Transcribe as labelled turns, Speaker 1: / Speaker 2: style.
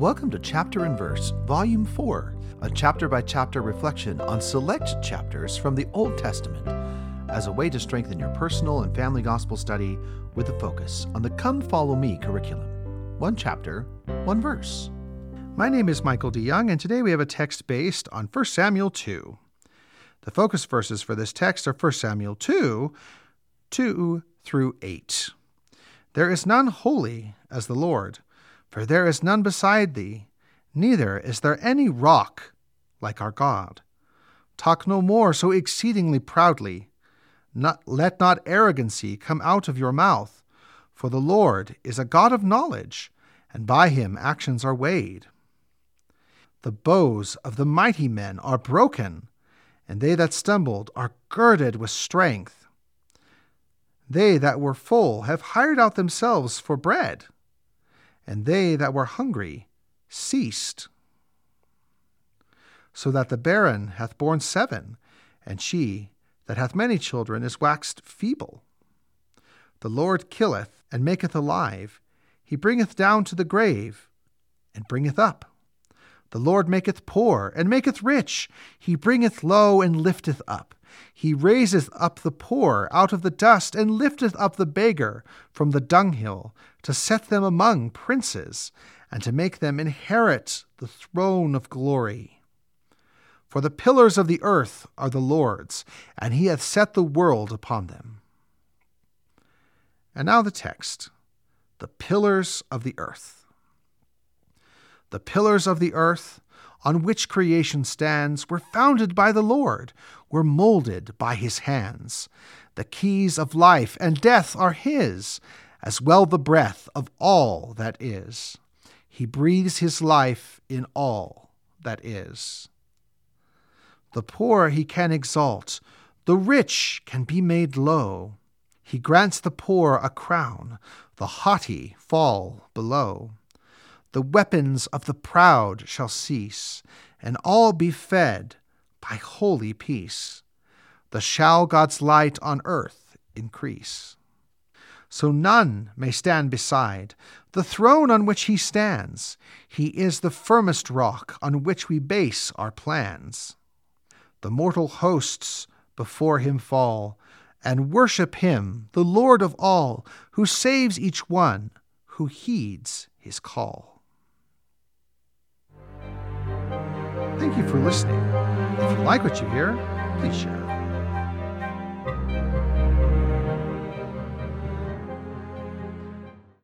Speaker 1: Welcome to Chapter and Verse, Volume 4, a chapter by chapter reflection on select chapters from the Old Testament as a way to strengthen your personal and family gospel study with a focus on the Come Follow Me curriculum. One chapter, one verse.
Speaker 2: My name is Michael DeYoung, and today we have a text based on 1 Samuel 2. The focus verses for this text are 1 Samuel 2, 2 through 8. There is none holy as the Lord for there is none beside thee, neither is there any rock like our God. Talk no more so exceedingly proudly. Not, let not arrogancy come out of your mouth, for the Lord is a God of knowledge, and by him actions are weighed. The bows of the mighty men are broken, and they that stumbled are girded with strength. They that were full have hired out themselves for bread and they that were hungry ceased. So that the barren hath borne seven, and she that hath many children is waxed feeble. The Lord killeth and maketh alive, he bringeth down to the grave and bringeth up. The Lord maketh poor and maketh rich, he bringeth low and lifteth up. He raiseth up the poor out of the dust, and lifteth up the beggar from the dunghill, to set them among princes, and to make them inherit the throne of glory. For the pillars of the earth are the Lord's, and he hath set the world upon them. And now the text the pillars of the earth. The pillars of the earth on which creation stands were founded by the Lord, were molded by his hands. The keys of life and death are his, as well the breath of all that is. He breathes his life in all that is. The poor he can exalt, the rich can be made low. He grants the poor a crown, the haughty fall below. The weapons of the proud shall cease, and all be fed by holy peace. The shall God's light on earth increase. So none may stand beside the throne on which he stands. He is the firmest rock on which we base our plans. The mortal hosts before him fall and worship him, the Lord of all, who saves each one who heeds his call. Thank you for listening. If you like what you hear, please share.